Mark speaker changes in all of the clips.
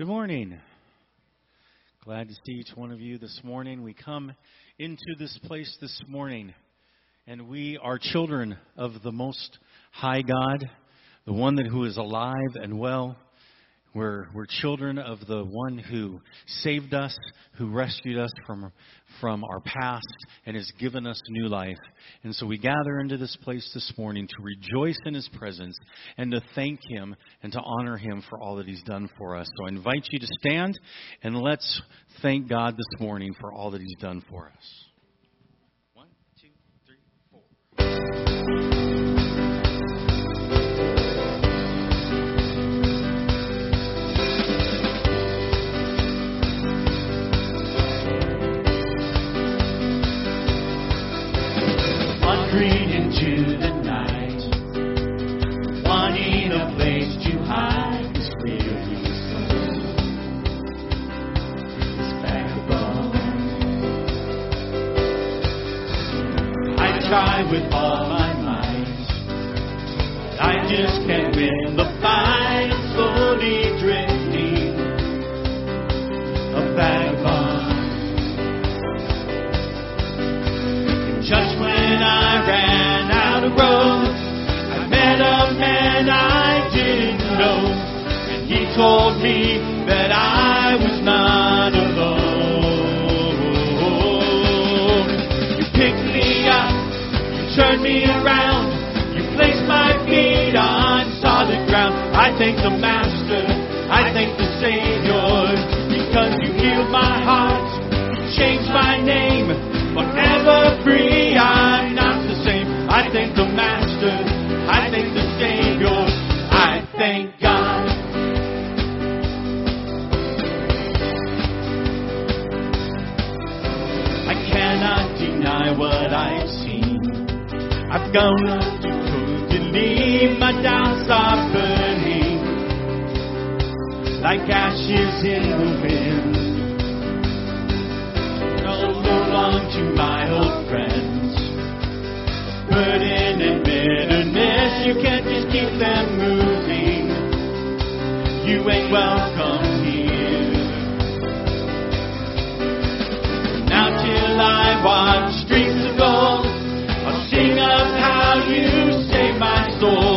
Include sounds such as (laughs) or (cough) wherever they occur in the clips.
Speaker 1: Good morning. Glad to see each one of you this morning. We come into this place this morning, and we are children of the Most High God, the one that who is alive and well. We're, we're children of the one who saved us, who rescued us from, from our past, and has given us new life. And so we gather into this place this morning to rejoice in his presence and to thank him and to honor him for all that he's done for us. So I invite you to stand and let's thank God this morning for all that he's done for us.
Speaker 2: Try with all my might, I just can't win the fight. Turned me around, you placed my feet on solid ground. I thank the Master, I thank the Savior, because you healed my heart, you changed my name forever free. I'm not the same. I thank the Master. I thank the Savior. I thank God. I cannot deny what I've. I've gone up to believe my doubts are burning like ashes in the wind belong to my old friends. Burden and bitterness, you can't just keep them moving. You ain't welcome here. Now till I walk streets of gold, you saved my soul.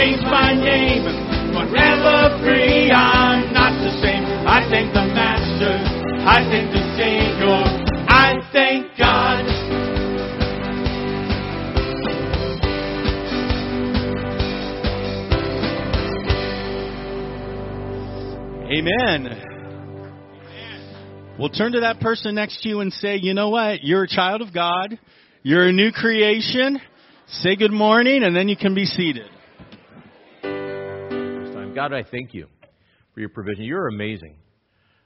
Speaker 2: Changed my name. Forever free. I'm not the same. I thank the Master. I thank the Savior. I thank God.
Speaker 1: Amen. Well, turn to that person next to you and say, you know what? You're a child of God. You're a new creation. Say good morning, and then you can be seated.
Speaker 3: God, I thank you for your provision. You're amazing.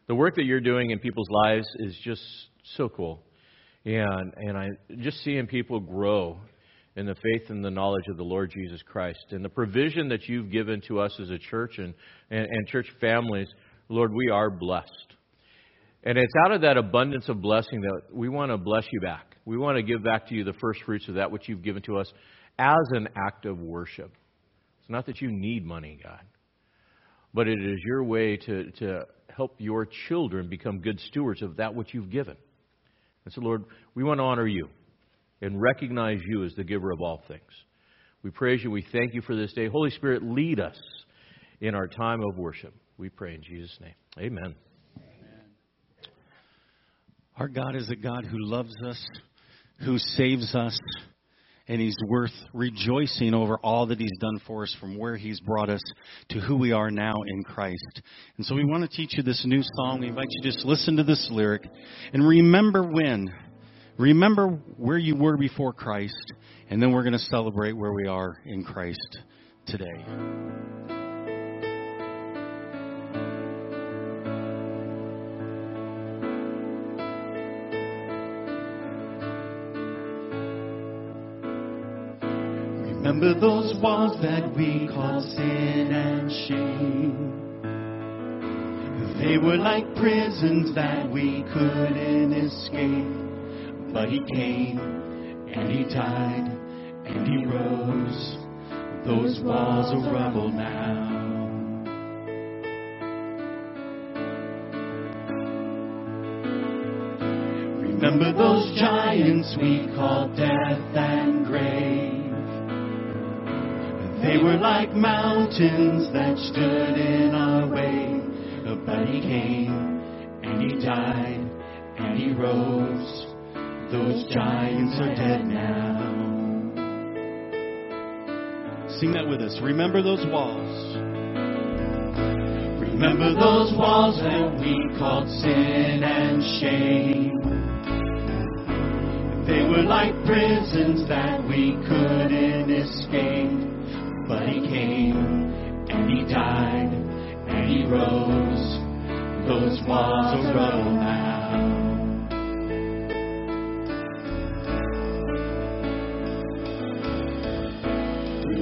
Speaker 3: The work that you're doing in people's lives is just so cool. And, and I just seeing people grow in the faith and the knowledge of the Lord Jesus Christ. And the provision that you've given to us as a church and, and, and church families, Lord, we are blessed. And it's out of that abundance of blessing that we want to bless you back. We want to give back to you the first fruits of that which you've given to us as an act of worship. It's not that you need money, God, but it is your way to, to help your children become good stewards of that which you've given. And so, Lord, we want to honor you and recognize you as the giver of all things. We praise you. We thank you for this day. Holy Spirit, lead us in our time of worship. We pray in Jesus' name. Amen.
Speaker 1: Our God is a God who loves us, who saves us, and He's worth rejoicing over all that He's done for us from where He's brought us to who we are now in Christ. And so we want to teach you this new song. We invite you to just listen to this lyric and remember when. Remember where you were before Christ, and then we're going to celebrate where we are in Christ today.
Speaker 2: Remember those walls that we call sin and shame. They were like prisons that we couldn't escape. But He came and He died and He rose. Those walls are rubble now. Remember those giants we called death and grave. They were like mountains that stood in our way. But he came and he died and he rose. Those giants are dead now.
Speaker 1: Sing that with us. Remember those walls.
Speaker 2: Remember those walls that we called sin and shame. They were like prisons that we couldn't escape. But he came and he died and he rose. Those walls are rubble now.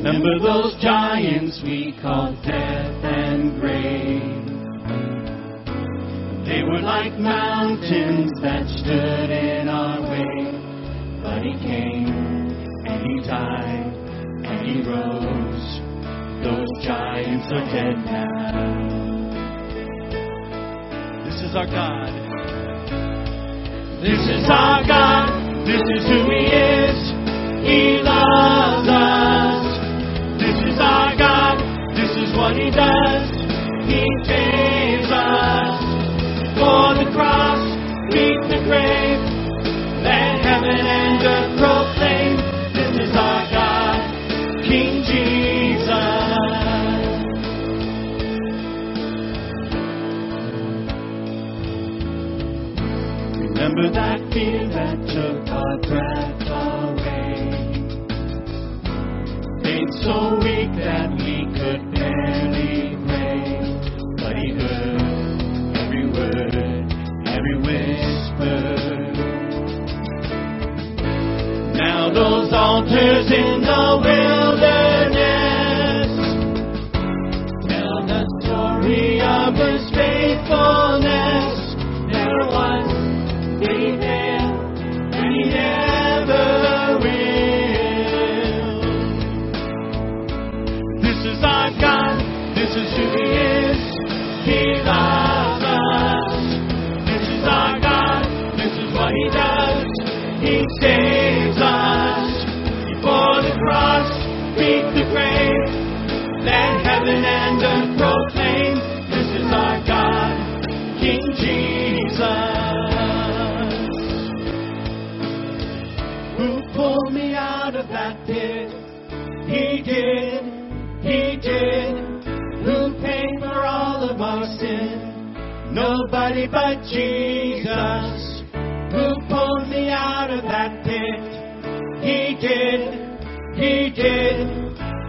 Speaker 2: Remember those giants we called death and grave. They were like mountains that stood in our way. But he came and he died and he rose. Those giants are dead now.
Speaker 1: This is our God.
Speaker 2: This is our God. This is who He is. He loves us. This is our God. This is what He does. He saves us. For the cross, beat the grave. Remember that fear that took our breath away. Made so weak that we could barely pray. But he heard every word, every whisper. Now those altars in the wilderness Nobody but Jesus. Who pulled me out of that pit? He did, he did.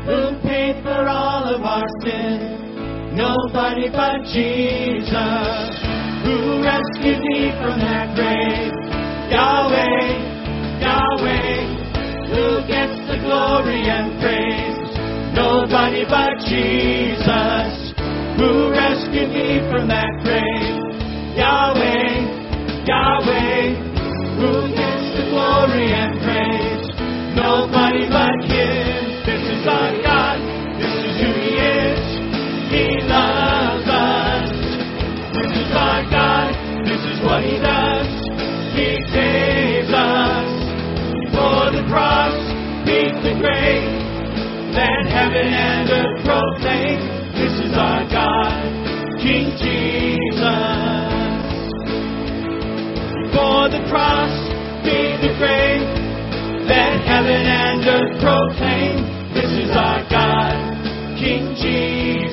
Speaker 2: Who paid for all of our sin? Nobody but Jesus. Who rescued me from that grave? Yahweh, Yahweh. Who gets the glory and praise. Nobody but Jesus who rescued me from that grave. Yahweh, Yahweh, who gets the glory and praise. Nobody but Him. This is our God. This is who He is. He loves us. This is our God. This is what He does. He saves us. For the cross, beat the grave. Let heaven and earth proclaim. This is our God, King Jesus. For the cross, beat the grave. Let heaven and earth proclaim. This is our God, King Jesus.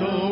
Speaker 2: So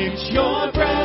Speaker 2: It's your breath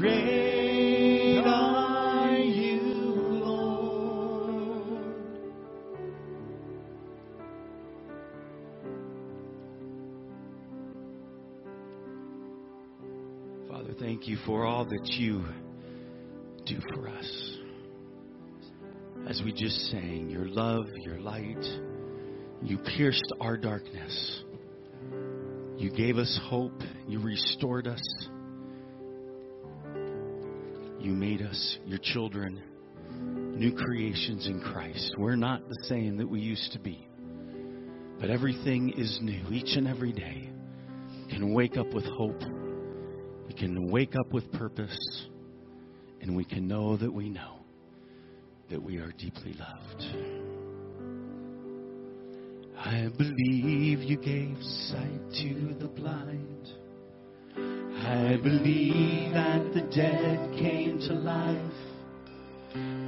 Speaker 2: Great are you, Lord. Father, thank you for all that you do for us. As we just sang, your love, your light, you pierced our darkness. You gave us hope. You restored us. You made us your children, new creations in Christ. We're not the same that we used to be, but everything is new each and every day. We can wake up with hope. We can wake up with purpose. And we can know that we know that we are deeply loved. I believe you gave sight to the blind. I believe that the dead came to life.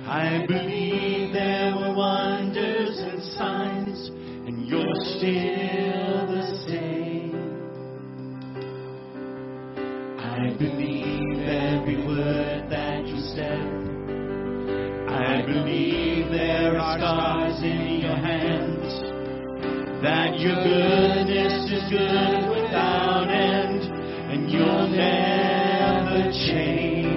Speaker 2: I believe there were wonders and signs, and you're still the same. I believe every word that you said. I believe there are scars in. That your goodness is good without end, and you'll never change.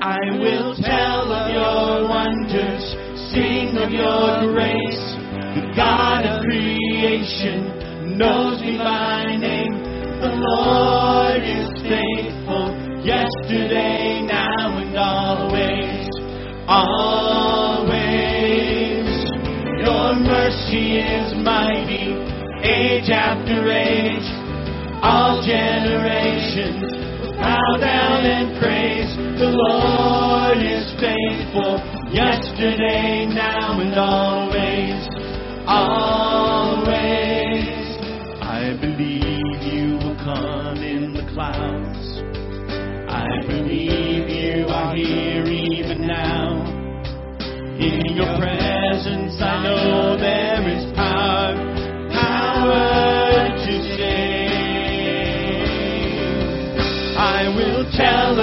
Speaker 2: I will tell of your wonders, sing of your grace. The God of creation knows me by name. The Lord is faithful, yesterday, now, and always. Always. Mercy is mighty, age after age. All generations bow down and praise. The Lord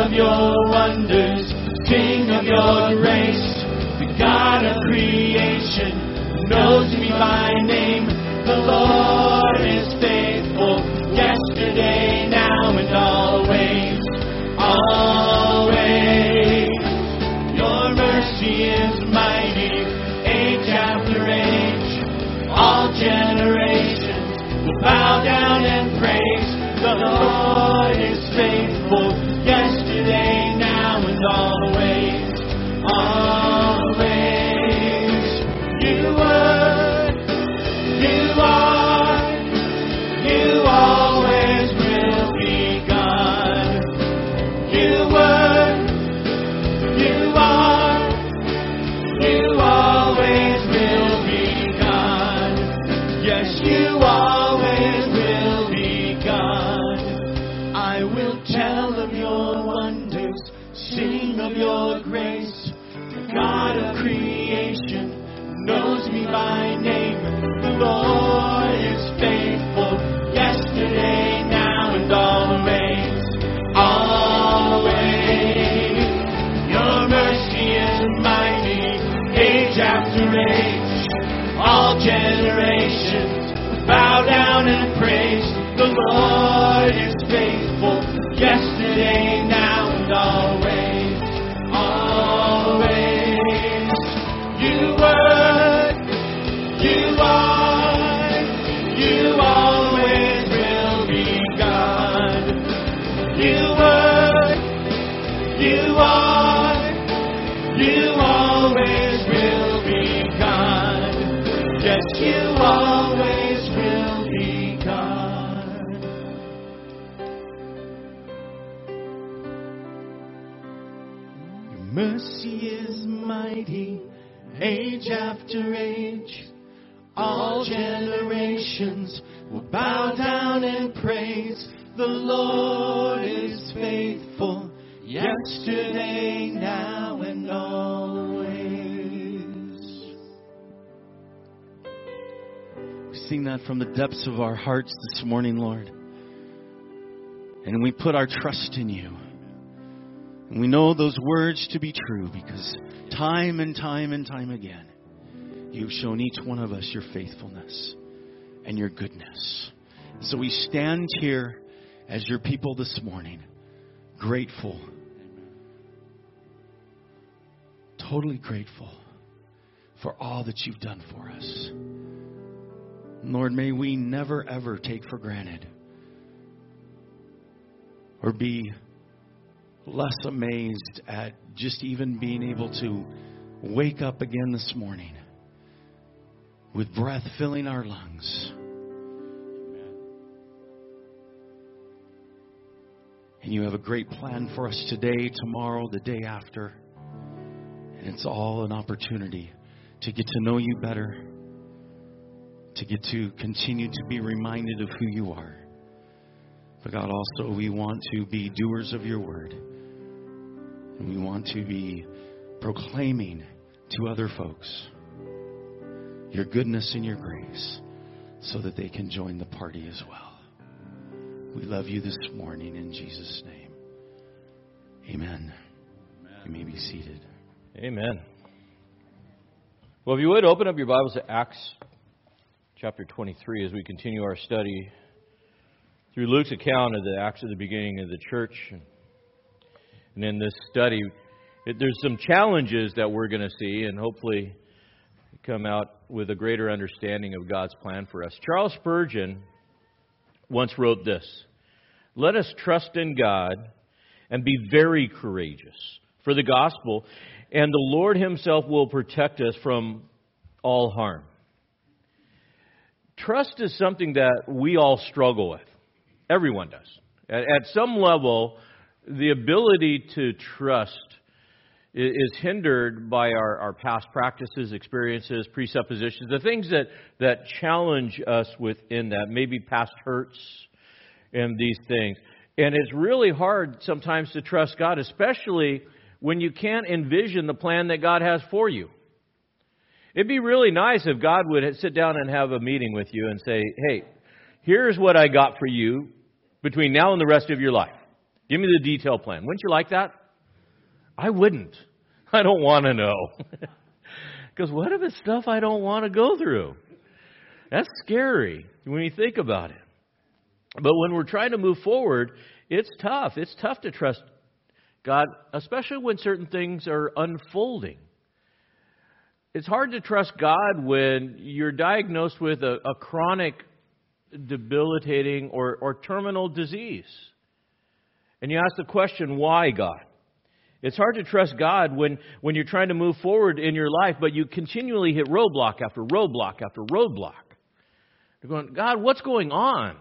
Speaker 2: of your wonders, King of your grace. The God of creation knows me by name. The Lord All generations will bow down and praise. The Lord is faithful, yesterday, now, and always.
Speaker 1: We sing that from the depths of our hearts this morning, Lord. And we put our trust in you. And we know those words to be true because time and time and time again, you've shown each one of us your faithfulness and your goodness. So we stand here as your people this morning, grateful, totally grateful for all that you've done for us. Lord, may we never ever take for granted or be less amazed at just even being able to wake up again this morning with breath filling our lungs. And you have a great plan for us today, tomorrow, the day after. And it's all an opportunity to get to know you better, to get to continue to be reminded of who you are. But God, also, we want to be doers of your word. And we want to be proclaiming to other folks your goodness and your grace so that they can join the party as well. We love you this morning in Jesus' name. Amen. Amen. You may be seated.
Speaker 3: Amen. Well, if you would open up your Bibles to Acts chapter 23 as we continue our study through Luke's account of the Acts of the beginning of the church. And in this study, there's some challenges that we're going to see, and hopefully come out with a greater understanding of God's plan for us. Charles Spurgeon once wrote this Let us trust in God and be very courageous for the gospel, and the Lord Himself will protect us from all harm. Trust is something that we all struggle with. Everyone does. At, some level, the ability to trust is hindered by our, our past practices, experiences, presuppositions, the things that, that challenge us within that, maybe past hurts and these things. And it's really hard sometimes to trust God, especially when you can't envision the plan that God has for you. It'd be really nice if God would sit down and have a meeting with you and say, hey, here's what I got for you between now and the rest of your life. Give me the detailed plan. Wouldn't you like that? I wouldn't. I don't want to know. (laughs) Because what if it's stuff I don't want to go through? That's scary when you think about it. But when we're trying to move forward, it's tough. It's tough to trust God, especially when certain things are unfolding. It's hard to trust God when you're diagnosed with a, a chronic, debilitating, or, or terminal disease. And you ask the question, why God? It's hard to trust God when, when you're trying to move forward in your life, but you continually hit roadblock after roadblock after roadblock. You're going, God, what's going on?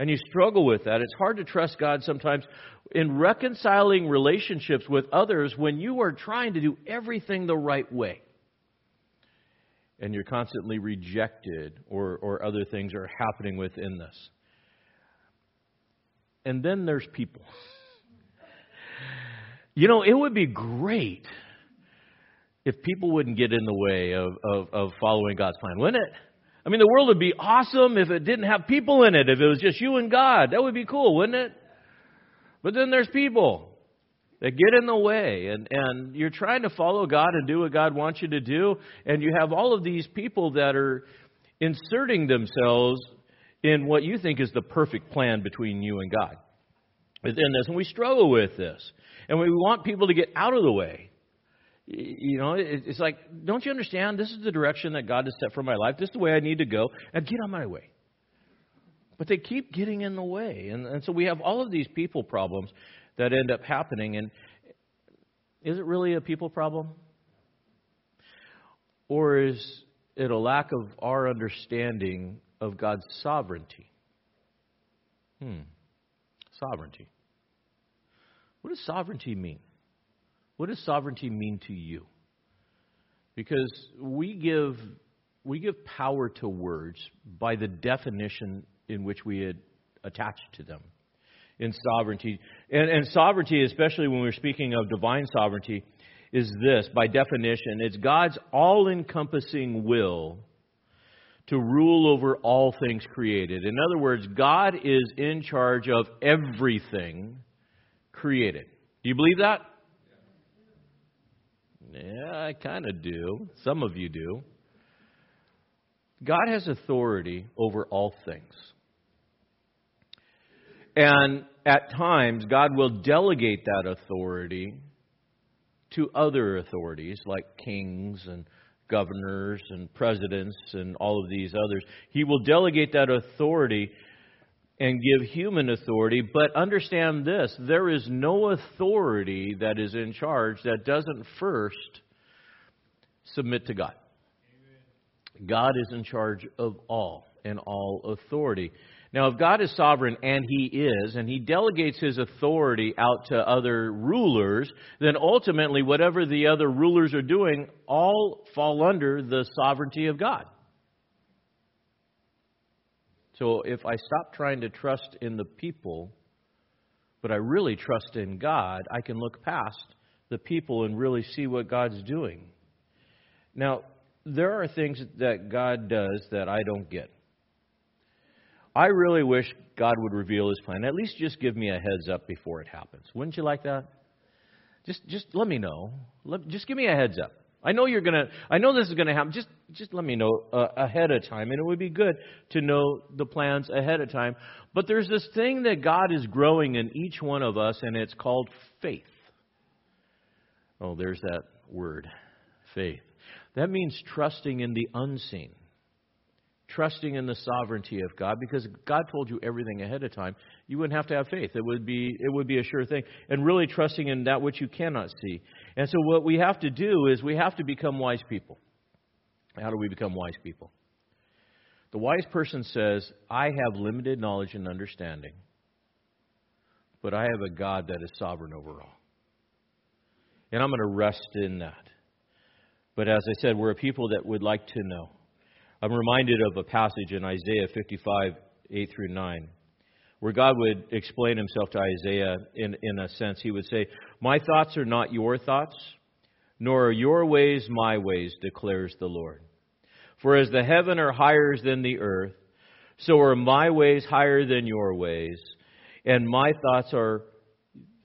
Speaker 3: And you struggle with that. It's hard to trust God sometimes in reconciling relationships with others when you are trying to do everything the right way. And you're constantly rejected, or, or other things are happening within this. And then there's people. You know, it would be great if people wouldn't get in the way of, of, of, following God's plan, wouldn't it? I mean, the world would be awesome if it didn't have people in it, if it was just you and God. That would be cool, wouldn't it? But then there's people that get in the way, and, and you're trying to follow God and do what God wants you to do, and you have all of these people that are inserting themselves in what you think is the perfect plan between you and God within this. And we struggle with this. And we want people to get out of the way. You know, it's like, don't you understand? This is the direction that God has set for my life. This is the way I need to go. Now get on my way. But they keep getting in the way. And, and so we have all of these people problems that end up happening. And is it really a people problem? Or is it a lack of our understanding of God's sovereignty? Hmm. Sovereignty. What does sovereignty mean? What does sovereignty mean to you? Because we give we give power to words by the definition in which we had attached to them in sovereignty. And, and sovereignty, especially when we're speaking of divine sovereignty, is this by definition it's God's all encompassing will to rule over all things created. In other words, God is in charge of everything created. Do you believe that? Yeah, I kind of do. Some of you do. God has authority over all things. And at times, God will delegate that authority to other authorities like kings and governors and presidents and all of these others. He will delegate that authority and give human authority, but understand this there is no authority that is in charge that doesn't first submit to God. God is in charge of all and all authority. Now, if God is sovereign, and He is, and He delegates His authority out to other rulers, then ultimately, whatever the other rulers are doing all fall under the sovereignty of God. So if I stop trying to trust in the people, but I really trust in God, I can look past the people and really see what God's doing. Now, there are things that God does that I don't get. I really wish God would reveal his plan. At least just give me a heads up before it happens. Wouldn't you like that? Just just let me know. Let, just give me a heads up. I know you're gonna. I know this is gonna happen. Just just let me know uh, ahead of time, and it would be good to know the plans ahead of time. But there's this thing that God is growing in each one of us, and it's called faith. Oh, there's that word, faith. That means trusting in the unseen trusting in the sovereignty of God because God told you everything ahead of time, you wouldn't have to have faith. It would be it would be a sure thing. And really trusting in that which you cannot see. And so what we have to do is we have to become wise people. How do we become wise people? The wise person says, I have limited knowledge and understanding, but I have a God that is sovereign over all. And I'm going to rest in that. But as I said, we're a people that would like to know. I'm reminded of a passage in Isaiah 55, 8 through 9, where God would explain himself to Isaiah in, in a sense. He would say, My thoughts are not your thoughts, nor are your ways my ways, declares the Lord. For as the heaven are higher than the earth, so are my ways higher than your ways, and my thoughts are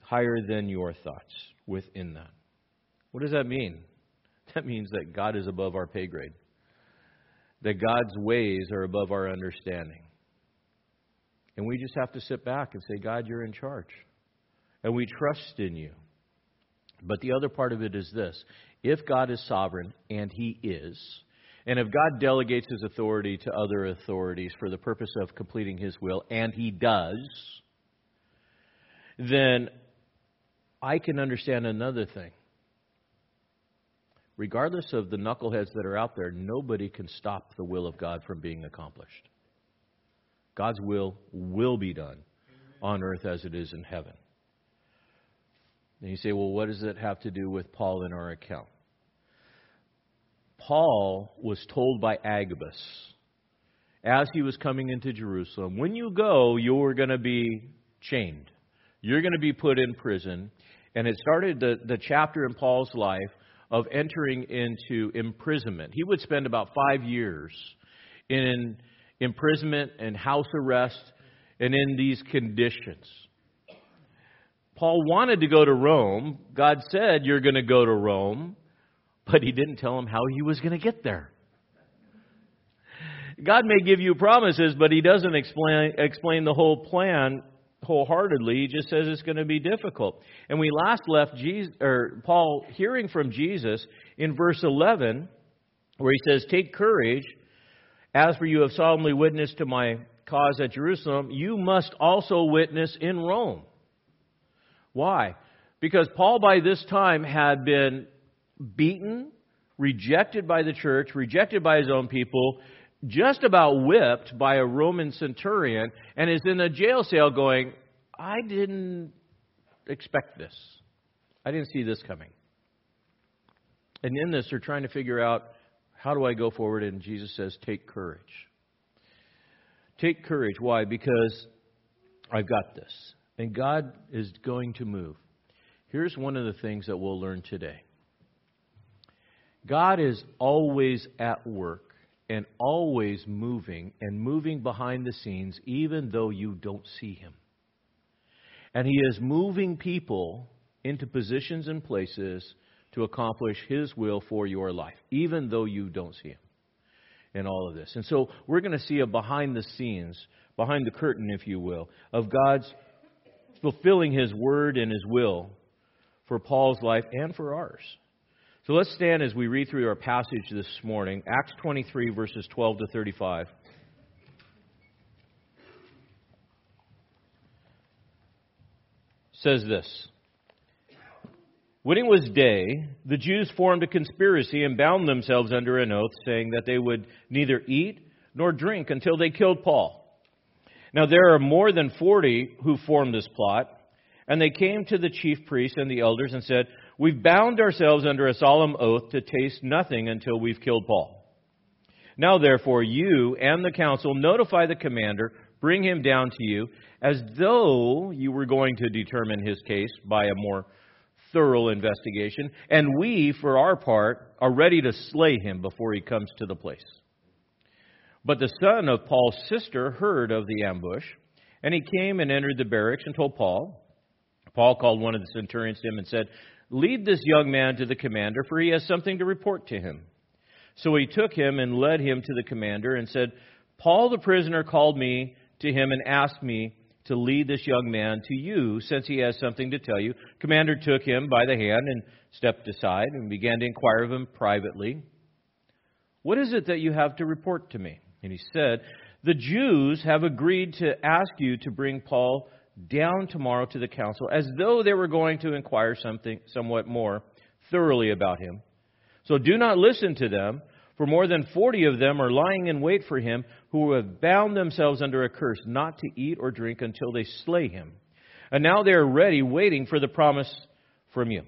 Speaker 3: higher than your thoughts within that. What does that mean? (laughs) That means that God is above our pay grade that God's ways are above our understanding. And we just have to sit back and say, God, you're in charge. And we trust in you. But the other part of it is this if God is sovereign, and He is, and if God delegates His authority to other authorities for the purpose of completing His will, and He does, then I can understand another thing regardless of the knuckleheads that are out there, nobody can stop the will of God from being accomplished. God's will will be done on earth as it is in heaven. And you say, well, what does that have to do with Paul in our account? Paul was told by Agabus as he was coming into Jerusalem, when you go, you're going to be chained. You're going to be put in prison. And it started the, the chapter in Paul's life of entering into imprisonment. He would spend about five years in imprisonment and house arrest and in these conditions. Paul wanted to go to Rome. God said, You're going to go to Rome, but he didn't tell him how he was going to get there. God may give you promises, but he doesn't explain, explain the whole plan wholeheartedly. He just says it's going to be difficult. And we last left Jesus, or Paul hearing from Jesus in verse 11, where he says, Take courage. As for you have solemnly witnessed to my cause at Jerusalem, you must also witness in Rome. Why? Because Paul, by this time, had been beaten, rejected by the church, rejected by his own people, just about whipped by a Roman centurion and is in a jail cell going, I didn't expect this. I didn't see this coming. And in this, they're trying to figure out how do I go forward? And Jesus says, Take courage. Take courage. Why? Because I've got this. And God is going to move. Here's one of the things that we'll learn today God is always at work and always moving and moving behind the scenes, even though you don't see Him. And He is moving people into positions and places to accomplish His will for your life, even though you don't see Him in all of this. And so we're going to see a behind the scenes, behind the curtain, if you will, of God's fulfilling His word and His will for Paul's life and for ours. So let's stand as we read through our passage this morning, Acts 23, verses 12 to 35. Says this. When it was day, the Jews formed a conspiracy and bound themselves under an oath, saying that they would neither eat nor drink until they killed Paul. Now there are more than forty who formed this plot, and they came to the chief priests and the elders and said, We've bound ourselves under a solemn oath to taste nothing until we've killed Paul. Now therefore, you and the council notify the commander, bring him down to you, as though you were going to determine his case by a more thorough investigation, and we, for our part, are ready to slay him before he comes to the place. But the son of Paul's sister heard of the ambush, and he came and entered the barracks and told Paul. Paul called one of the centurions to him and said, Lead this young man to the commander, for he has something to report to him. So he took him and led him to the commander and said, Paul the prisoner called me to him and asked me to lead this young man to you, since he has something to tell you. Commander took him by the hand and stepped aside and began to inquire of him privately. What is it that you have to report to me? And he said, The Jews have agreed to ask you to bring Paul down tomorrow to the council, as though they were going to inquire something somewhat more thoroughly about him. So do not listen to them, for more than forty of them are lying in wait for him, who have bound themselves under a curse not to eat or drink until they slay him. And now they are ready, waiting for the promise from you.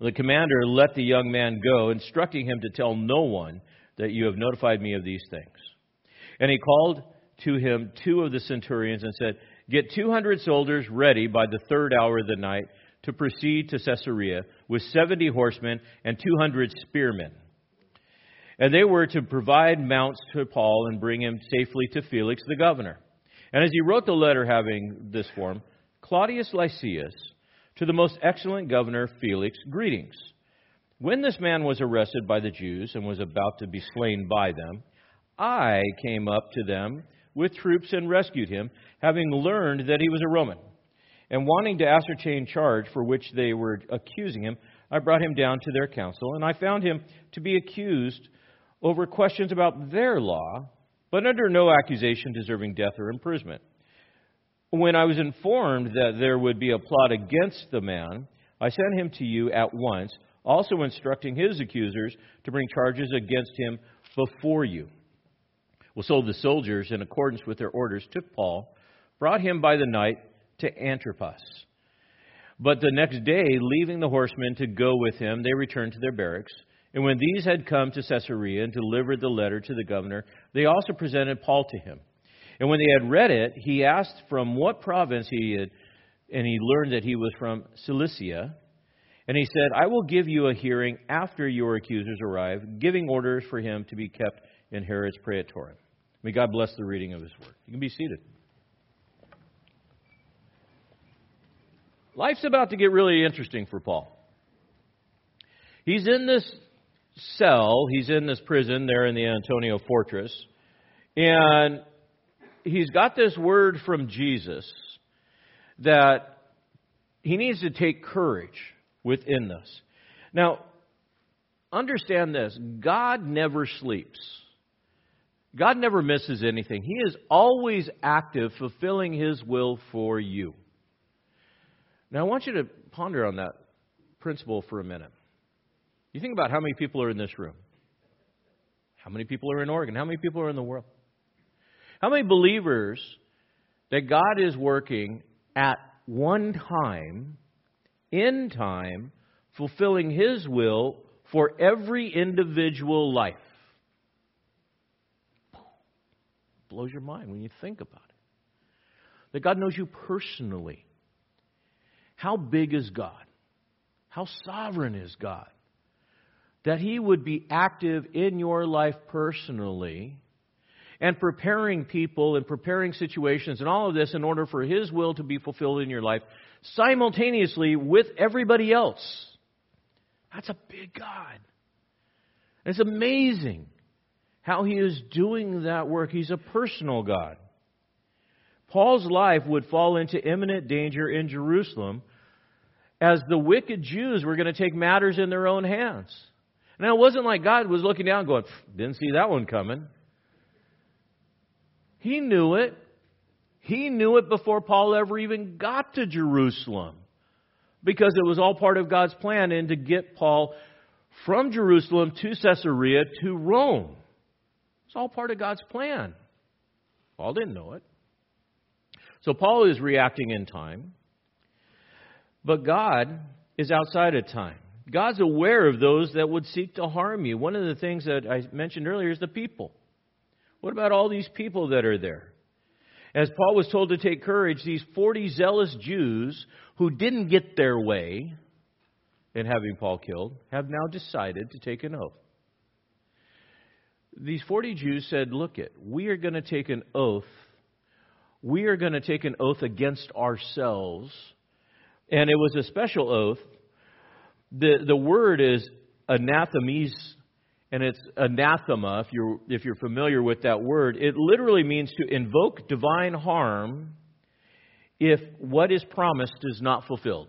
Speaker 3: The commander let the young man go, instructing him to tell no one that you have notified me of these things. And he called to him two of the centurions and said, Get 200 soldiers ready by the third hour of the night to proceed to Caesarea with 70 horsemen and 200 spearmen. And they were to provide mounts to Paul and bring him safely to Felix the governor. And as he wrote the letter having this form, Claudius Lysias, to the most excellent governor Felix, greetings. When this man was arrested by the Jews and was about to be slain by them, I came up to them with troops and rescued him, having learned that he was a Roman. And wanting to ascertain charge for which they were accusing him, I brought him down to their council, and I found him to be accused over questions about their law, but under no accusation deserving death or imprisonment. When I was informed that there would be a plot against the man, I sent him to you at once, also instructing his accusers to bring charges against him before you. Well, so the soldiers, in accordance with their orders, took Paul, brought him by the night to Antipatris. But the next day, leaving the horsemen to go with him, they returned to their barracks. And when these had come to Caesarea and delivered the letter to the governor, they also presented Paul to him. And when they had read it, he asked from what province he had, and he learned that he was from Cilicia. And he said, I will give you a hearing after your accusers arrive, giving orders for him to be kept in Herod's praetorium. May God bless the reading of His Word. You can be seated. Life's about to get really interesting for Paul. He's in this cell, he's in this prison there in the Antonia fortress, and he's got this word from Jesus that he needs to take courage within this. Now, understand this God never sleeps. God never misses anything. He is always active, fulfilling His will for you. Now, I want you to ponder on that principle for a minute. You think about how many people are in this room. How many people are in Oregon? How many people are in the world? How many believers that God is working at one time, in time, fulfilling His will for every individual life. Blows your mind when you think about it. That God knows you personally. How big is God? How sovereign is God? That He would be active in your life personally and preparing people and preparing situations and all of this in order for His will to be fulfilled in your life simultaneously with everybody else. That's a big God. It's amazing how He is doing that work. He's a personal God. Paul's life would fall into imminent danger in Jerusalem as the wicked Jews were going to take matters in their own hands. Now, it wasn't like God was looking down going, didn't see that one coming. He knew it. He knew it before Paul ever even got to Jerusalem because it was all part of God's plan and to get Paul from Jerusalem to Caesarea to Rome. It's all part of God's plan. Paul didn't know it. So Paul is reacting in time, but God is outside of time. God's aware of those that would seek to harm you. One of the things that I mentioned earlier is the people. What about all these people that are there? As Paul was told to take courage, these 40 zealous Jews who didn't get their way in having Paul killed have now decided to take an oath. These 40 Jews said, Look it, we are going to take an oath. We are going to take an oath against ourselves. And it was a special oath. The, the word is anathemes and it's anathema, if you're, if you're familiar with that word. It literally means to invoke divine harm if what is promised is not fulfilled.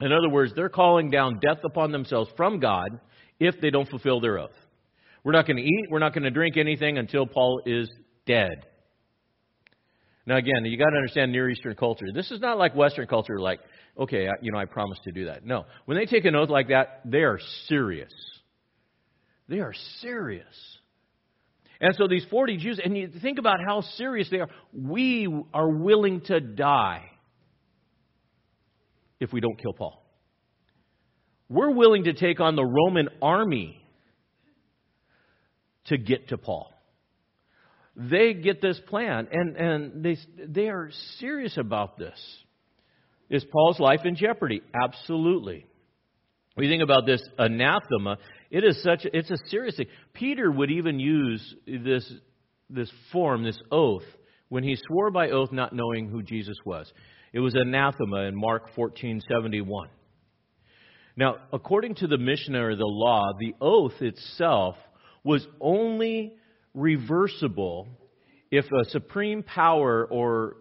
Speaker 3: In other words, they're calling down death upon themselves from God if they don't fulfill their oath. We're not going to eat, we're not going to drink anything until Paul is dead. Now, again, you got to understand Near Eastern culture. This is not like Western culture, like, okay, I, you know, I promise to do that. No. When they take an oath like that, they are serious. They are serious. And so these 40 Jews, and you think about how serious they are. We are willing to die if we don't kill Paul. We're willing to take on the Roman army to get to Paul. They get this plan, and, and they, they are serious about this. Is Paul's life in jeopardy? Absolutely. When you think about this anathema, it is such it's a serious thing. Peter would even use this this form, this oath, when he swore by oath not knowing who Jesus was. It was anathema in Mark 14:71. Now, according to the Mishnah or the law, the oath itself was only reversible if a supreme power or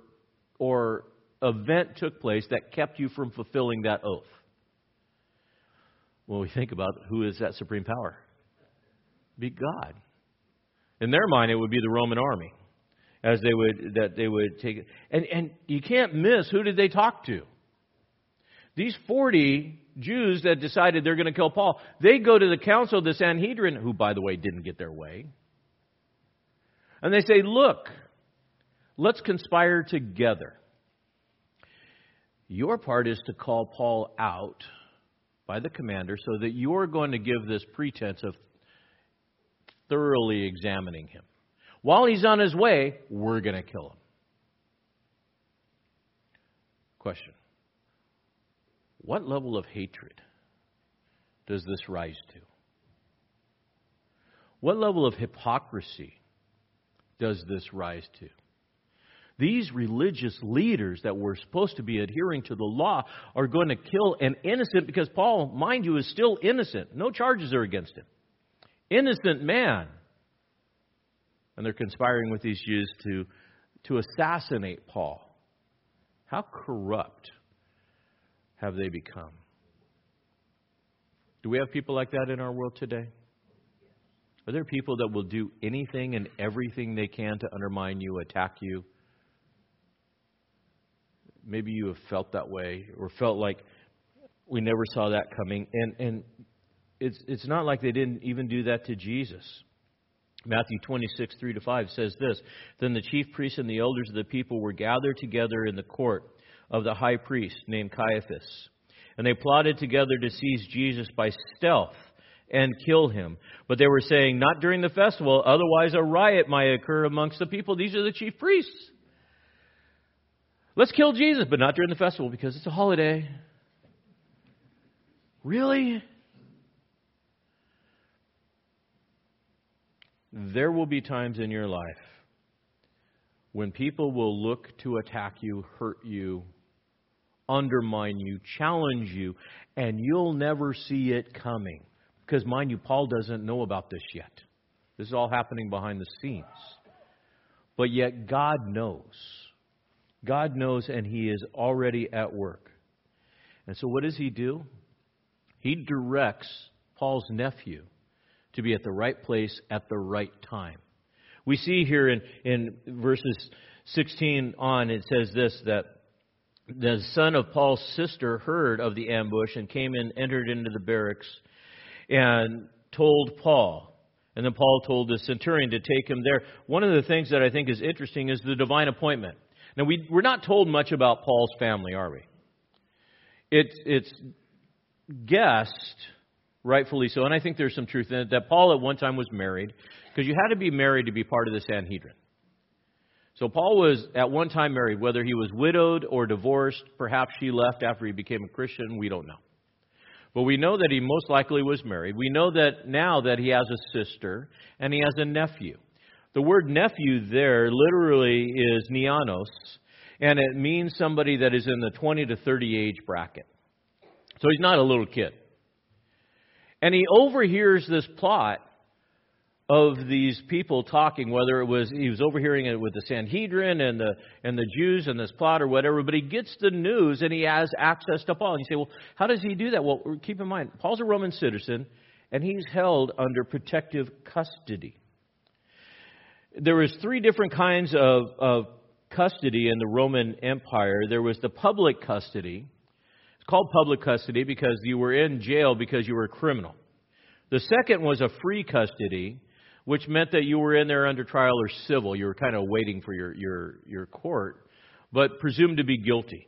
Speaker 3: or event took place that kept you from fulfilling that oath when we think about who is that supreme power? Be God. In their mind, it would be the Roman army, as they would that they would take it. And and you can't miss who did they talk to? These forty Jews that decided they're going to kill Paul, they go to the council of the Sanhedrin, who by the way didn't get their way, and they say, "Look, let's conspire together." Your part is to call Paul out by the commander so that you're going to give this pretense of thoroughly examining him. While he's on his way, we're going to kill him. Question What level of hatred does this rise to? What level of hypocrisy does this rise to? These religious leaders that were supposed to be adhering to the law are going to kill an innocent, because Paul, mind you, is still innocent. No charges are against him. Innocent man. And they're conspiring with these Jews to, to assassinate Paul. How corrupt have they become? Do we have people like that in our world today? Are there people that will do anything and everything they can to undermine you, attack you? maybe you have felt that way or felt like we never saw that coming. And, and it's, it's not like they didn't even do that to Jesus. Matthew 26, 3 to 5 says this Then the chief priests and the elders of the people were gathered together in the court of the high priest named Caiaphas. and they plotted together to seize Jesus by stealth and kill him. But they were saying, not during the festival, otherwise a riot might occur amongst the people. These are the chief priests. Let's kill Jesus, but not during the festival because it's a holiday. Really? There will be times in your life when people will look to attack you, hurt you, undermine you, challenge you, and you'll never see it coming. Because, mind you, Paul doesn't know about this yet. This is all happening behind the scenes. But yet, God knows. God knows, and He is already at work. And so, what does He do? He directs Paul's nephew to be at the right place at the right time. We see here in, in verses 16 on, it says this that the son of Paul's sister heard of the ambush and came and entered into the barracks and told Paul. And then Paul told the centurion to take him there. One of the things that I think is interesting is the divine appointment. Now, we, we're not told much about Paul's family, are we? It, it's guessed, rightfully so, and I think there's some truth in it, that Paul at one time was married, because you had to be married to be part of the Sanhedrin. So Paul was at one time married, whether he was widowed or divorced. Perhaps she left after he became a Christian. We don't know. But we know that he most likely was married. We know that now that he has a sister and he has a nephew. The word nephew there literally is neanos, and it means somebody that is in the 20 to 30 age bracket. So he's not a little kid. And he overhears this plot of these people talking, whether it was he was overhearing it with the Sanhedrin and the and the Jews and this plot or whatever, but he gets the news and he has access to Paul. And you say, well, how does he do that? Well, keep in mind, Paul's a Roman citizen and he's held under protective custody. There was three different kinds of, of custody in the Roman Empire. There was the public custody. It's called public custody because you were in jail because you were a criminal. The second was a free custody, which meant that you were in there under trial or civil. You were kind of waiting for your, your, your court, but presumed to be guilty.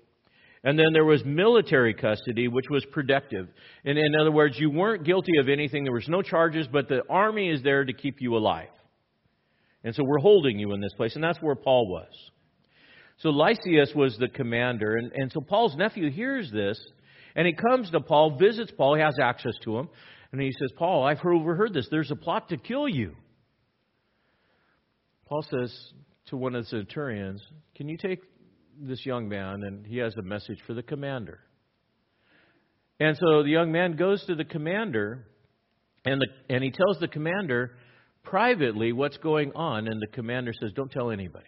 Speaker 3: And then there was military custody, which was protective. And in other words, you weren't guilty of anything. There was no charges, but the army is there to keep you alive. And so we're holding you in this place. And that's where Paul was. So Lysias was the commander. And, and so Paul's nephew hears this. And he comes to Paul, visits Paul. He has access to him. And he says, Paul, I've overheard this. There's a plot to kill you. Paul says to one of the centurions, Can you take this young man? And he has a message for the commander. And so the young man goes to the commander, and, the, and he tells the commander privately what's going on, and the commander says, Don't tell anybody.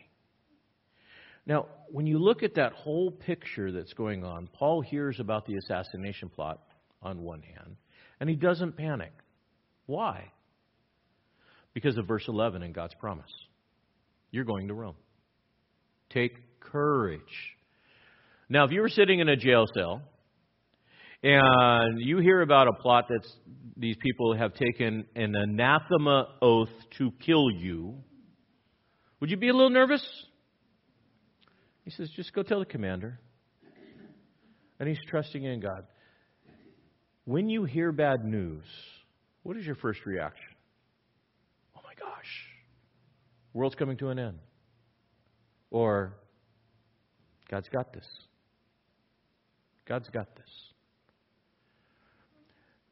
Speaker 3: Now, when you look at that whole picture that's going on, Paul hears about the assassination plot on one hand, and he doesn't panic. Why? Because of verse 11 and God's promise. You're going to Rome. Take courage. Now, if you were sitting in a jail cell and you hear about a plot that these people have taken an anathema oath to kill you, would you be a little nervous? He says, just go tell the commander. And he's trusting in God. When you hear bad news, what is your first reaction? Oh, world's coming to an end. Or God's got this. God's got this.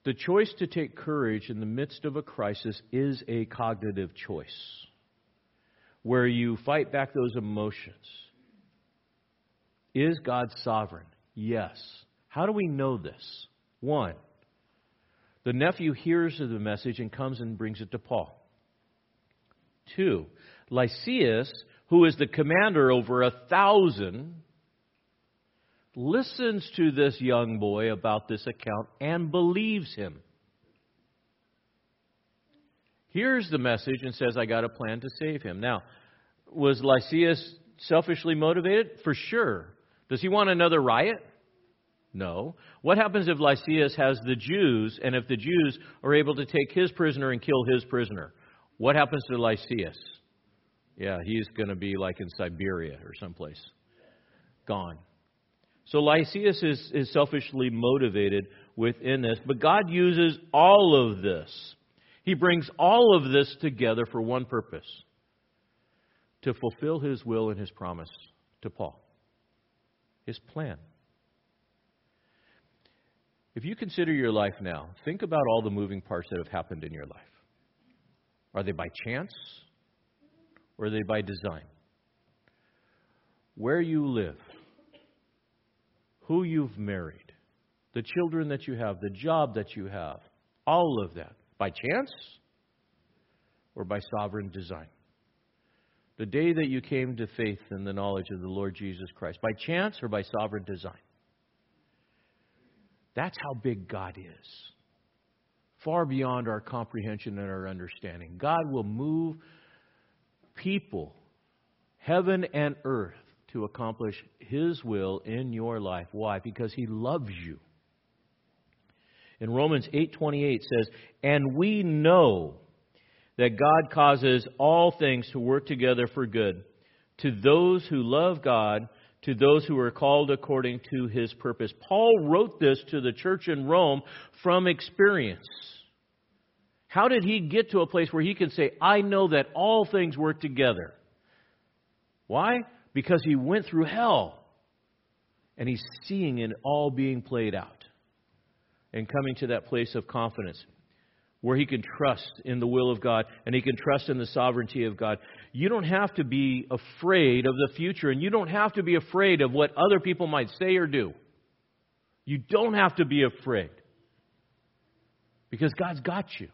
Speaker 3: The choice to take courage in the midst of a crisis is a cognitive choice where you fight back those emotions. Is God sovereign? Yes. How do we know this? One, the nephew hears of the message and comes and brings it to Paul. Two, Lysias, who is the commander over a thousand, listens to this young boy about this account and believes him. Hears the message and says, I got a plan to save him. Now, was Lysias selfishly motivated? For sure. Does he want another riot? No. What happens if Lysias has the Jews, and if the Jews are able to take his prisoner and kill his prisoner? What happens to Lysias? Yeah, he's going to be like in Siberia or someplace. Gone. So Lysias is, is selfishly motivated within this, but God uses all of this. He brings all of this together for one purpose to fulfill his will and his promise to Paul, his plan. If you consider your life now, think about all the moving parts that have happened in your life. Are they by chance or are they by design? Where you live, who you've married, the children that you have, the job that you have, all of that, by chance or by sovereign design? The day that you came to faith in the knowledge of the Lord Jesus Christ, by chance or by sovereign design? That's how big God is. Far beyond our comprehension and our understanding. God will move people, heaven and earth, to accomplish His will in your life. Why? Because He loves you. In Romans 8:28 says, "And we know that God causes all things to work together for good to those who love God, to those who are called according to his purpose." Paul wrote this to the church in Rome from experience. How did he get to a place where he can say, I know that all things work together? Why? Because he went through hell and he's seeing it all being played out and coming to that place of confidence where he can trust in the will of God and he can trust in the sovereignty of God. You don't have to be afraid of the future and you don't have to be afraid of what other people might say or do. You don't have to be afraid because God's got you.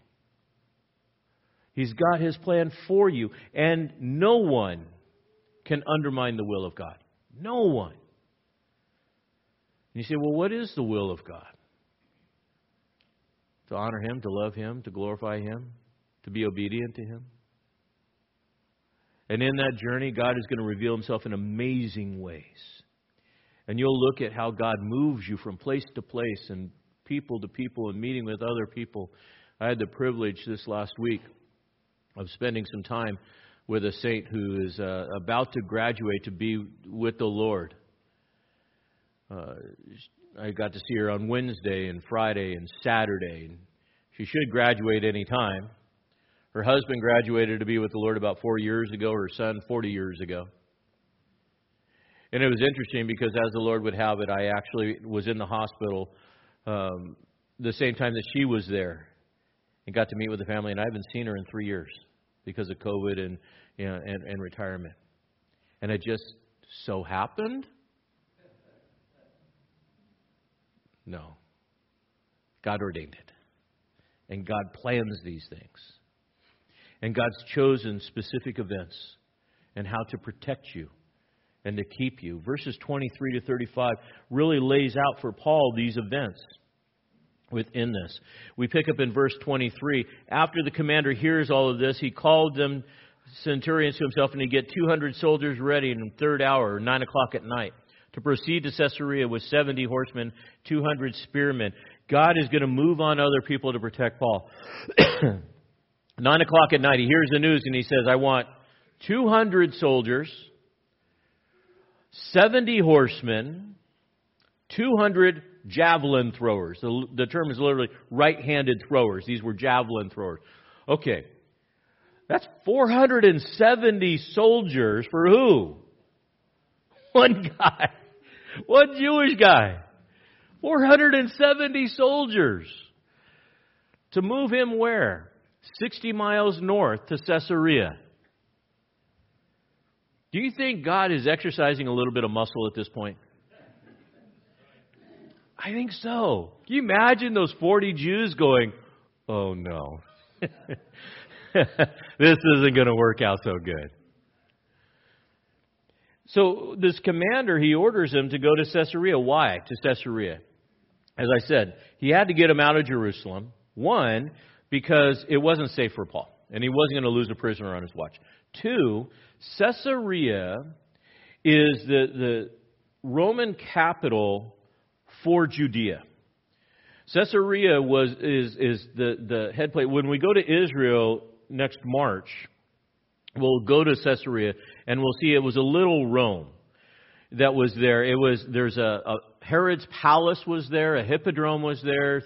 Speaker 3: He's got his plan for you. And no one can undermine the will of God. No one. And you say, well, what is the will of God? To honor him, to love him, to glorify him, to be obedient to him. And in that journey, God is going to reveal himself in amazing ways. And you'll look at how God moves you from place to place and people to people and meeting with other people. I had the privilege this last week of spending some time with a saint who is uh, about to graduate to be with the Lord. Uh, I got to see her on Wednesday and Friday and Saturday. She should graduate any time. Her husband graduated to be with the Lord about four years ago, her son 40 years ago. And it was interesting because, as the Lord would have it, I actually was in the hospital um, the same time that she was there and got to meet with the family. And I haven't seen her in three years because of COVID and, you know, and, and retirement. And it just so happened? No. God ordained it. And God plans these things. And God's chosen specific events and how to protect you and to keep you. Verses 23 to 35 really lays out for Paul these events within this. We pick up in verse 23. After the commander hears all of this, he called them centurions to himself and he get 200 soldiers ready in the third hour, 9 o'clock at night, to proceed to Caesarea with 70 horsemen, 200 spearmen. God is going to move on other people to protect Paul. (clears throat) 9 o'clock at night, he hears the news and he says, I want 200 soldiers, 70 horsemen, 200 javelin throwers. The, the term is literally right handed throwers. These were javelin throwers. Okay. That's 470 soldiers for who? (laughs) One guy. One Jewish guy. 470 soldiers. To move him where? 60 miles north to Caesarea. Do you think God is exercising a little bit of muscle at this point? I think so. Can you imagine those 40 Jews going, oh no, (laughs) this isn't going to work out so good? So this commander, he orders him to go to Caesarea. Why to Caesarea? As I said, he had to get him out of Jerusalem. One, because it wasn't safe for Paul, and he wasn't going to lose a prisoner on his watch. Two, Caesarea is the, the Roman capital for Judea. Caesarea was is is the the head place. When we go to Israel next March, we'll go to Caesarea and we'll see it was a little Rome. that was there. It was there's a, a Herod's palace was there, a hippodrome was there,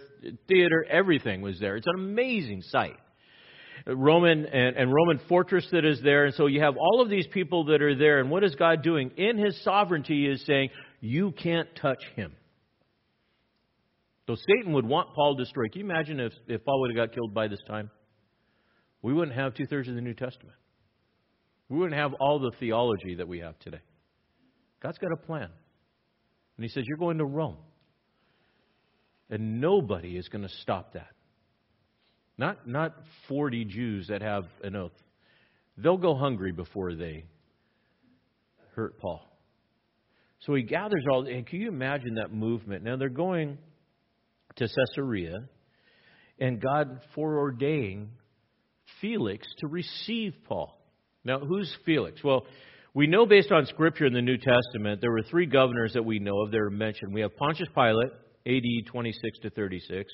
Speaker 3: theater, everything was there. It's an amazing sight. Roman and, and Roman fortress that is there, and so you have all of these people that are there. And what is God doing in His sovereignty? He is saying you can't touch him. So Satan would want Paul destroyed. Can you imagine if, if Paul would have got killed by this time? We wouldn't have two thirds of the New Testament. We wouldn't have all the theology that we have today. God's got a plan. And He says, You're going to Rome. And nobody is going to stop that. Not, not 40 Jews that have an oath. They'll go hungry before they hurt Paul. So he gathers all, and can you imagine that movement? Now they're going to Caesarea, and God foreordained Felix to receive Paul. Now, who's Felix? Well, we know based on Scripture in the New Testament, there were three governors that we know of that are mentioned. We have Pontius Pilate, AD 26 to 36.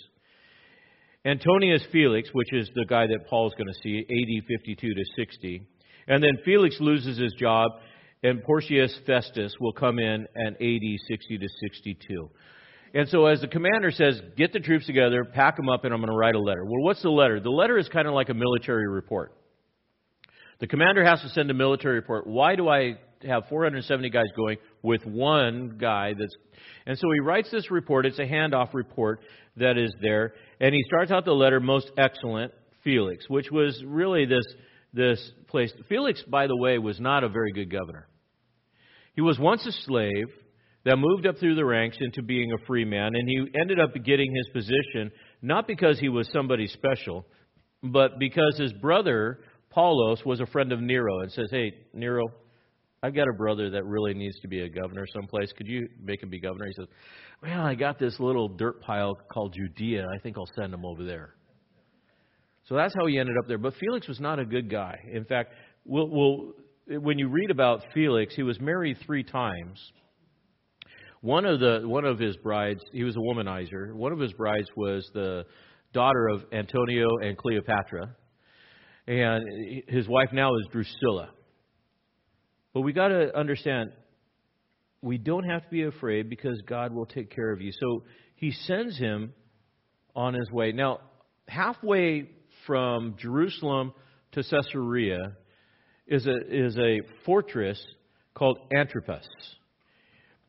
Speaker 3: Antonius Felix, which is the guy that Paul's going to see, AD 52 to 60. And then Felix loses his job, and Porcius Festus will come in at AD 60 to 62. And so, as the commander says, get the troops together, pack them up, and I'm going to write a letter. Well, what's the letter? The letter is kind of like a military report. The commander has to send a military report. Why do I have 470 guys going with one guy that's. And so he writes this report. It's a handoff report that is there. And he starts out the letter, most excellent, Felix, which was really this, this place. Felix, by the way, was not a very good governor. He was once a slave that moved up through the ranks into being a free man, and he ended up getting his position not because he was somebody special, but because his brother, Pallas, was a friend of Nero and says, Hey, Nero, I've got a brother that really needs to be a governor someplace. Could you make him be governor? He says, Well, I got this little dirt pile called Judea. I think I'll send him over there. So that's how he ended up there. But Felix was not a good guy. In fact, we'll, we'll when you read about Felix, he was married three times. One of the one of his brides, he was a womanizer. One of his brides was the daughter of Antonio and Cleopatra, and his wife now is Drusilla. But we got to understand, we don't have to be afraid because God will take care of you. So he sends him on his way. Now, halfway from Jerusalem to Caesarea is a, is a fortress called Antipas.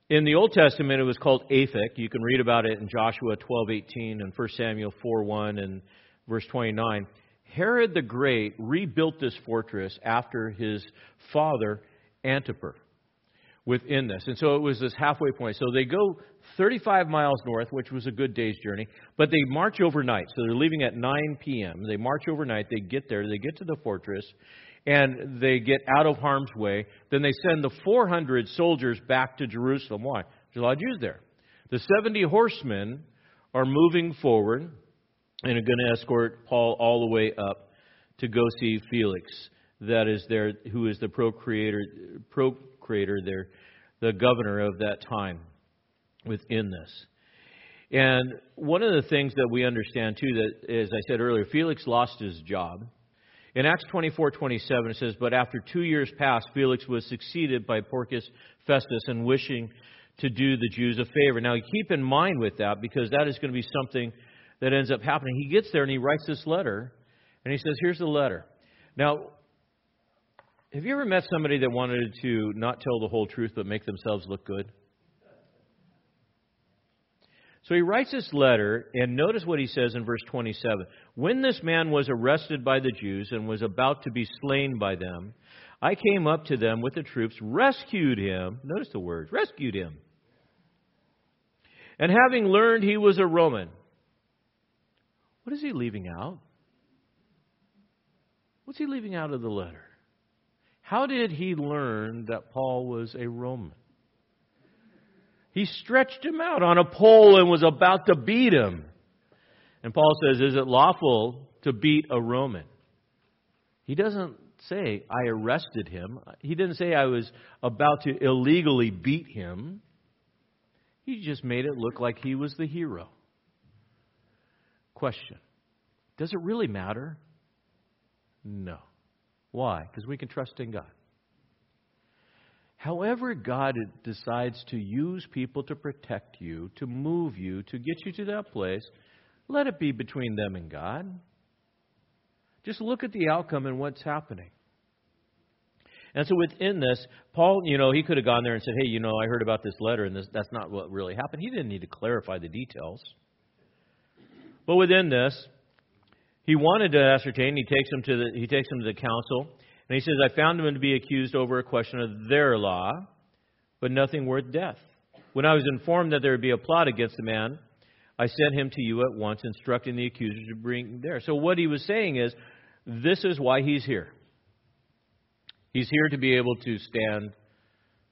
Speaker 3: In the Old Testament, it was called Aphek. You can read about it in Joshua 12:18 and 1 Samuel 4:1 and verse 29. Herod the Great rebuilt this fortress after his father Antipas within this. And so it was this halfway point. So they go 35 miles north, which was a good day's journey, but they march overnight. So they're leaving at 9 p.m. They march overnight. They get there. They get to the fortress and they get out of harm's way. Then they send the 400 soldiers back to Jerusalem. Why? There's a lot of Jews there. The 70 horsemen are moving forward and are going to escort Paul all the way up to go see Felix, that is there, who is the procreator, procreator there, the governor of that time within this. And one of the things that we understand too, that as I said earlier, Felix lost his job. In Acts 24:27 it says, "But after two years passed, Felix was succeeded by Porcius Festus and wishing to do the Jews a favor." Now keep in mind with that because that is going to be something that ends up happening. He gets there and he writes this letter, and he says, "Here's the letter." Now, have you ever met somebody that wanted to not tell the whole truth but make themselves look good? So he writes this letter, and notice what he says in verse 27. When this man was arrested by the Jews and was about to be slain by them, I came up to them with the troops, rescued him. Notice the words rescued him. And having learned he was a Roman, what is he leaving out? What's he leaving out of the letter? How did he learn that Paul was a Roman? He stretched him out on a pole and was about to beat him. And Paul says, Is it lawful to beat a Roman? He doesn't say, I arrested him. He didn't say, I was about to illegally beat him. He just made it look like he was the hero. Question Does it really matter? No. Why? Because we can trust in God. However, God decides to use people to protect you, to move you, to get you to that place, let it be between them and God. Just look at the outcome and what's happening. And so within this, Paul, you know, he could have gone there and said, hey, you know, I heard about this letter and this, that's not what really happened. He didn't need to clarify the details. But within this, he wanted to ascertain. He takes him to the, he takes him to the council. And he says, I found him to be accused over a question of their law, but nothing worth death. When I was informed that there would be a plot against the man, I sent him to you at once, instructing the accuser to bring there. So what he was saying is, this is why he's here. He's here to be able to stand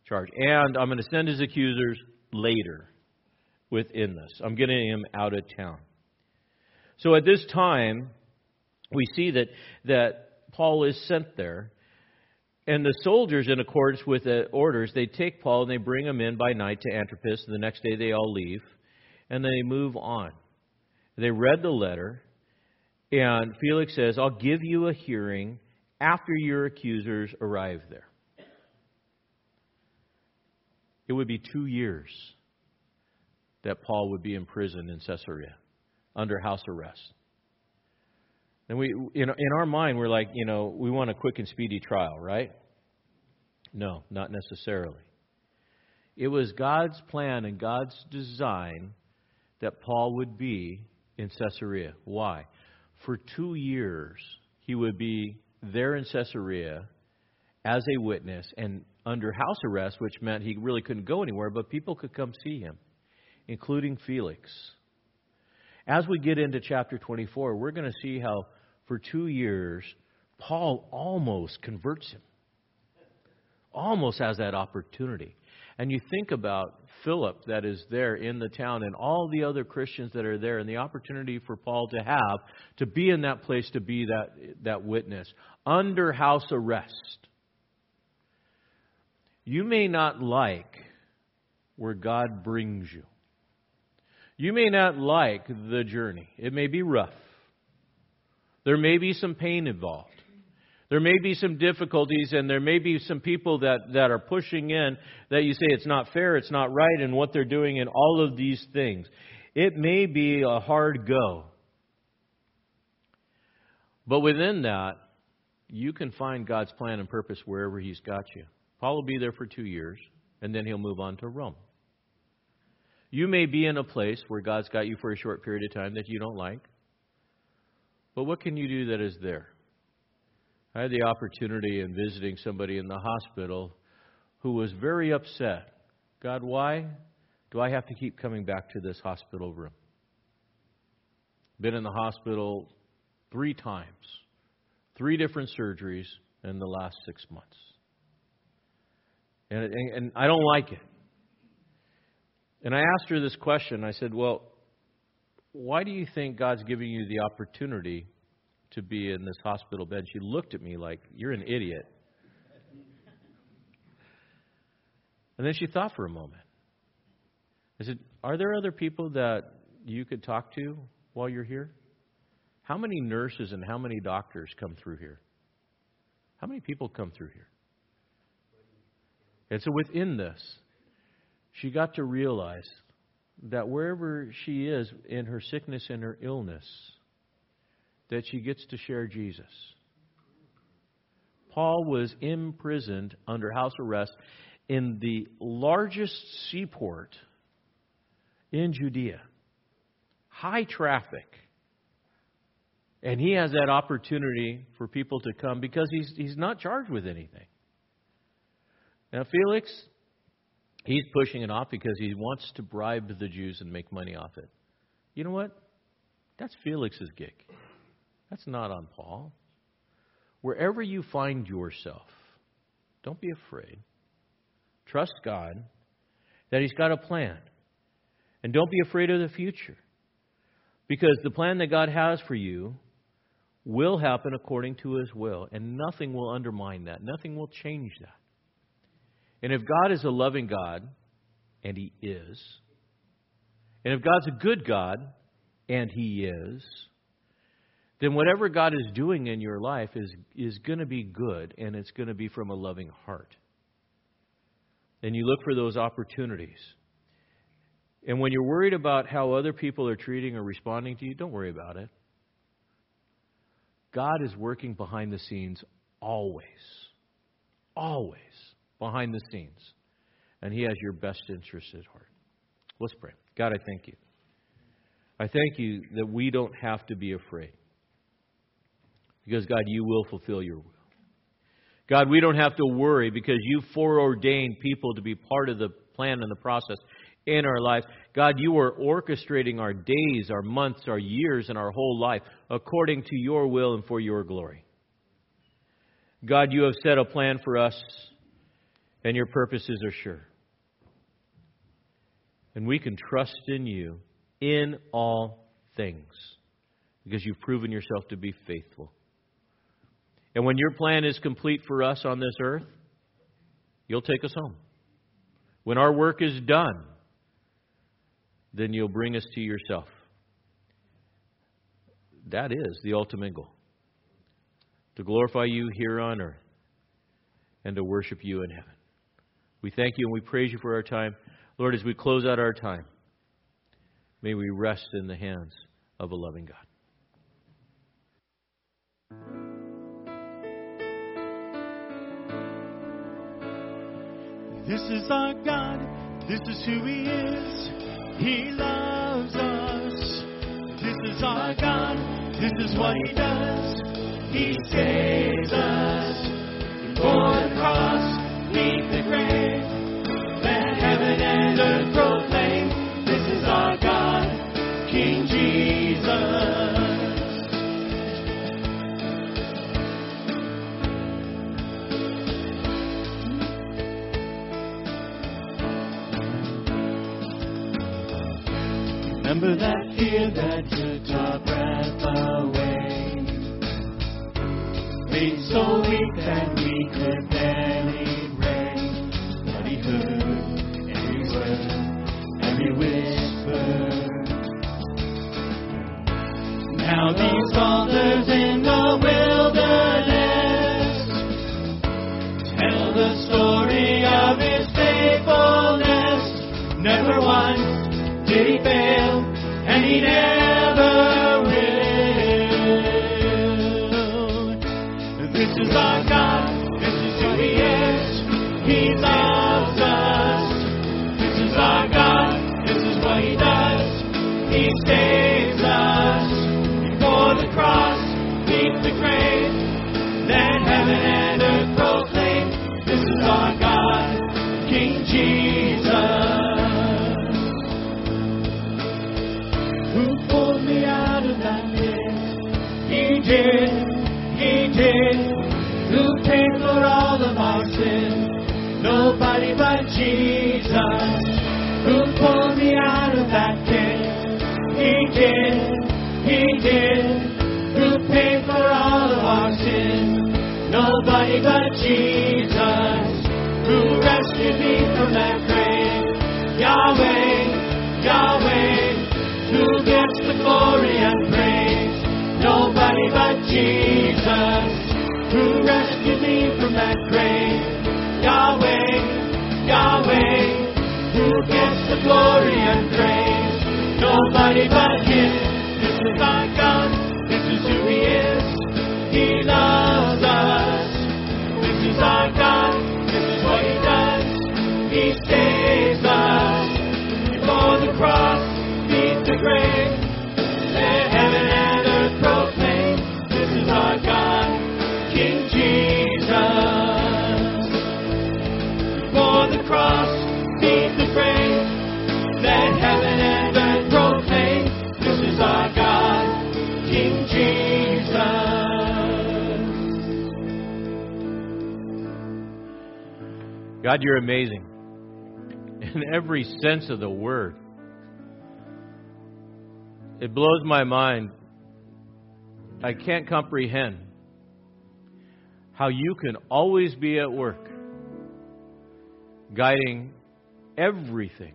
Speaker 3: charge. And I'm going to send his accusers later within this. I'm getting him out of town. So at this time, we see that, that Paul is sent there. And the soldiers, in accordance with the orders, they take Paul and they bring him in by night to Antipas. And the next day they all leave. And they move on. They read the letter. And Felix says, I'll give you a hearing after your accusers arrive there. It would be two years that Paul would be in prison in Caesarea under house arrest. And we, in, in our mind, we're like, you know, we want a quick and speedy trial, right? No, not necessarily. It was God's plan and God's design that Paul would be in Caesarea. Why? For two years, he would be there in Caesarea as a witness and under house arrest, which meant he really couldn't go anywhere, but people could come see him, including Felix. As we get into chapter 24, we're going to see how for two years, Paul almost converts him. Almost has that opportunity. And you think about Philip that is there in the town and all the other Christians that are there and the opportunity for Paul to have to be in that place to be that, that witness under house arrest. You may not like where God brings you. You may not like the journey. It may be rough. There may be some pain involved. There may be some difficulties, and there may be some people that, that are pushing in that you say it's not fair, it's not right, and what they're doing, and all of these things. It may be a hard go. But within that, you can find God's plan and purpose wherever He's got you. Paul will be there for two years, and then he'll move on to Rome. You may be in a place where God's got you for a short period of time that you don't like. But what can you do that is there? I had the opportunity in visiting somebody in the hospital who was very upset. God, why do I have to keep coming back to this hospital room? Been in the hospital three times, three different surgeries in the last six months. And, and, and I don't like it. And I asked her this question. I said, Well, why do you think God's giving you the opportunity to be in this hospital bed? She looked at me like, You're an idiot. And then she thought for a moment. I said, Are there other people that you could talk to while you're here? How many nurses and how many doctors come through here? How many people come through here? And so within this, she got to realize that wherever she is in her sickness and her illness, that she gets to share Jesus. Paul was imprisoned under house arrest in the largest seaport in Judea. High traffic. And he has that opportunity for people to come because he's, he's not charged with anything. Now, Felix, He's pushing it off because he wants to bribe the Jews and make money off it. You know what? That's Felix's gig. That's not on Paul. Wherever you find yourself, don't be afraid. Trust God that He's got a plan. And don't be afraid of the future. Because the plan that God has for you will happen according to His will, and nothing will undermine that. Nothing will change that. And if God is a loving God, and He is, and if God's a good God, and He is, then whatever God is doing in your life is, is going to be good, and it's going to be from a loving heart. and you look for those opportunities. And when you're worried about how other people are treating or responding to you, don't worry about it. God is working behind the scenes always. Always behind the scenes. And He has your best interest at heart. Let's pray. God, I thank you. I thank you that we don't have to be afraid. Because, God, you will fulfill your will. God, we don't have to worry because you foreordained people to be part of the plan and the process in our lives. God, you are orchestrating our days, our months, our years, and our whole life according to your will and for your glory. God, you have set a plan for us, and your purposes are sure. And we can trust in you in all things because you've proven yourself to be faithful. And when your plan is complete for us on this earth, you'll take us home. When our work is done, then you'll bring us to yourself. That is the ultimate goal to glorify you here on earth and to worship you in heaven. We thank you and we praise you for our time. Lord, as we close out our time, may we rest in the hands of a loving God.
Speaker 2: This is our God. This is who He is. He loves us. This is our God. This is what He does. He saves us. Before the cross, Remember that fear that took our breath away. Made so weak that we could barely Now these altars in Jesus, who pulled me out of that pit. He did, he did, who paid for all of our sins. Nobody but Jesus, who rescued me from that grave. Yahweh, Yahweh who gets the glory and praise. Nobody but Jesus, who rescued me from that grave. Yahweh, Yahweh, who gets the glory and praise. Nobody but Him. This is our God. This is who
Speaker 3: God, you're amazing in every sense of the word. It blows my mind. I can't comprehend how you can always be at work, guiding everything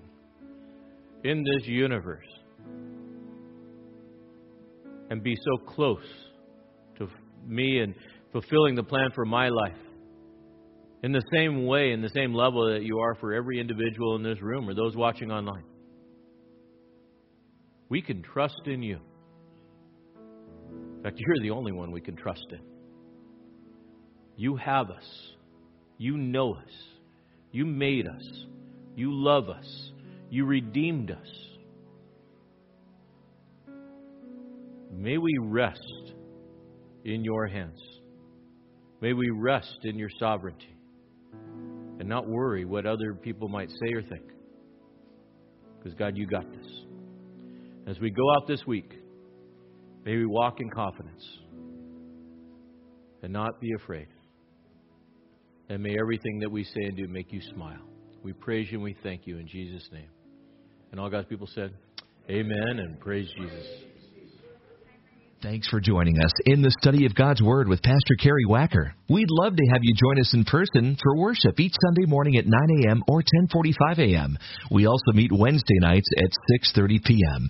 Speaker 3: in this universe, and be so close to me and fulfilling the plan for my life. in the same way, in the same level that you are for every individual in this room or those watching online. We can trust in you. In fact, you're the only one we can trust in. You have us. You know us. You made us. You love us. You redeemed us. May we rest in your hands. May we rest in your sovereignty and not worry what other people might say or think. Because, God, you got this. As we go out this week, may we walk in confidence and not be afraid. And may everything that we say and do make you smile. We praise you and we thank you in Jesus' name. And all God's people said, Amen and praise Jesus.
Speaker 4: Thanks for joining us in the study of God's Word with Pastor Kerry Wacker. We'd love to have you join us in person for worship each Sunday morning at 9 a.m. or 10:45 a.m. We also meet Wednesday nights at 6:30 p.m.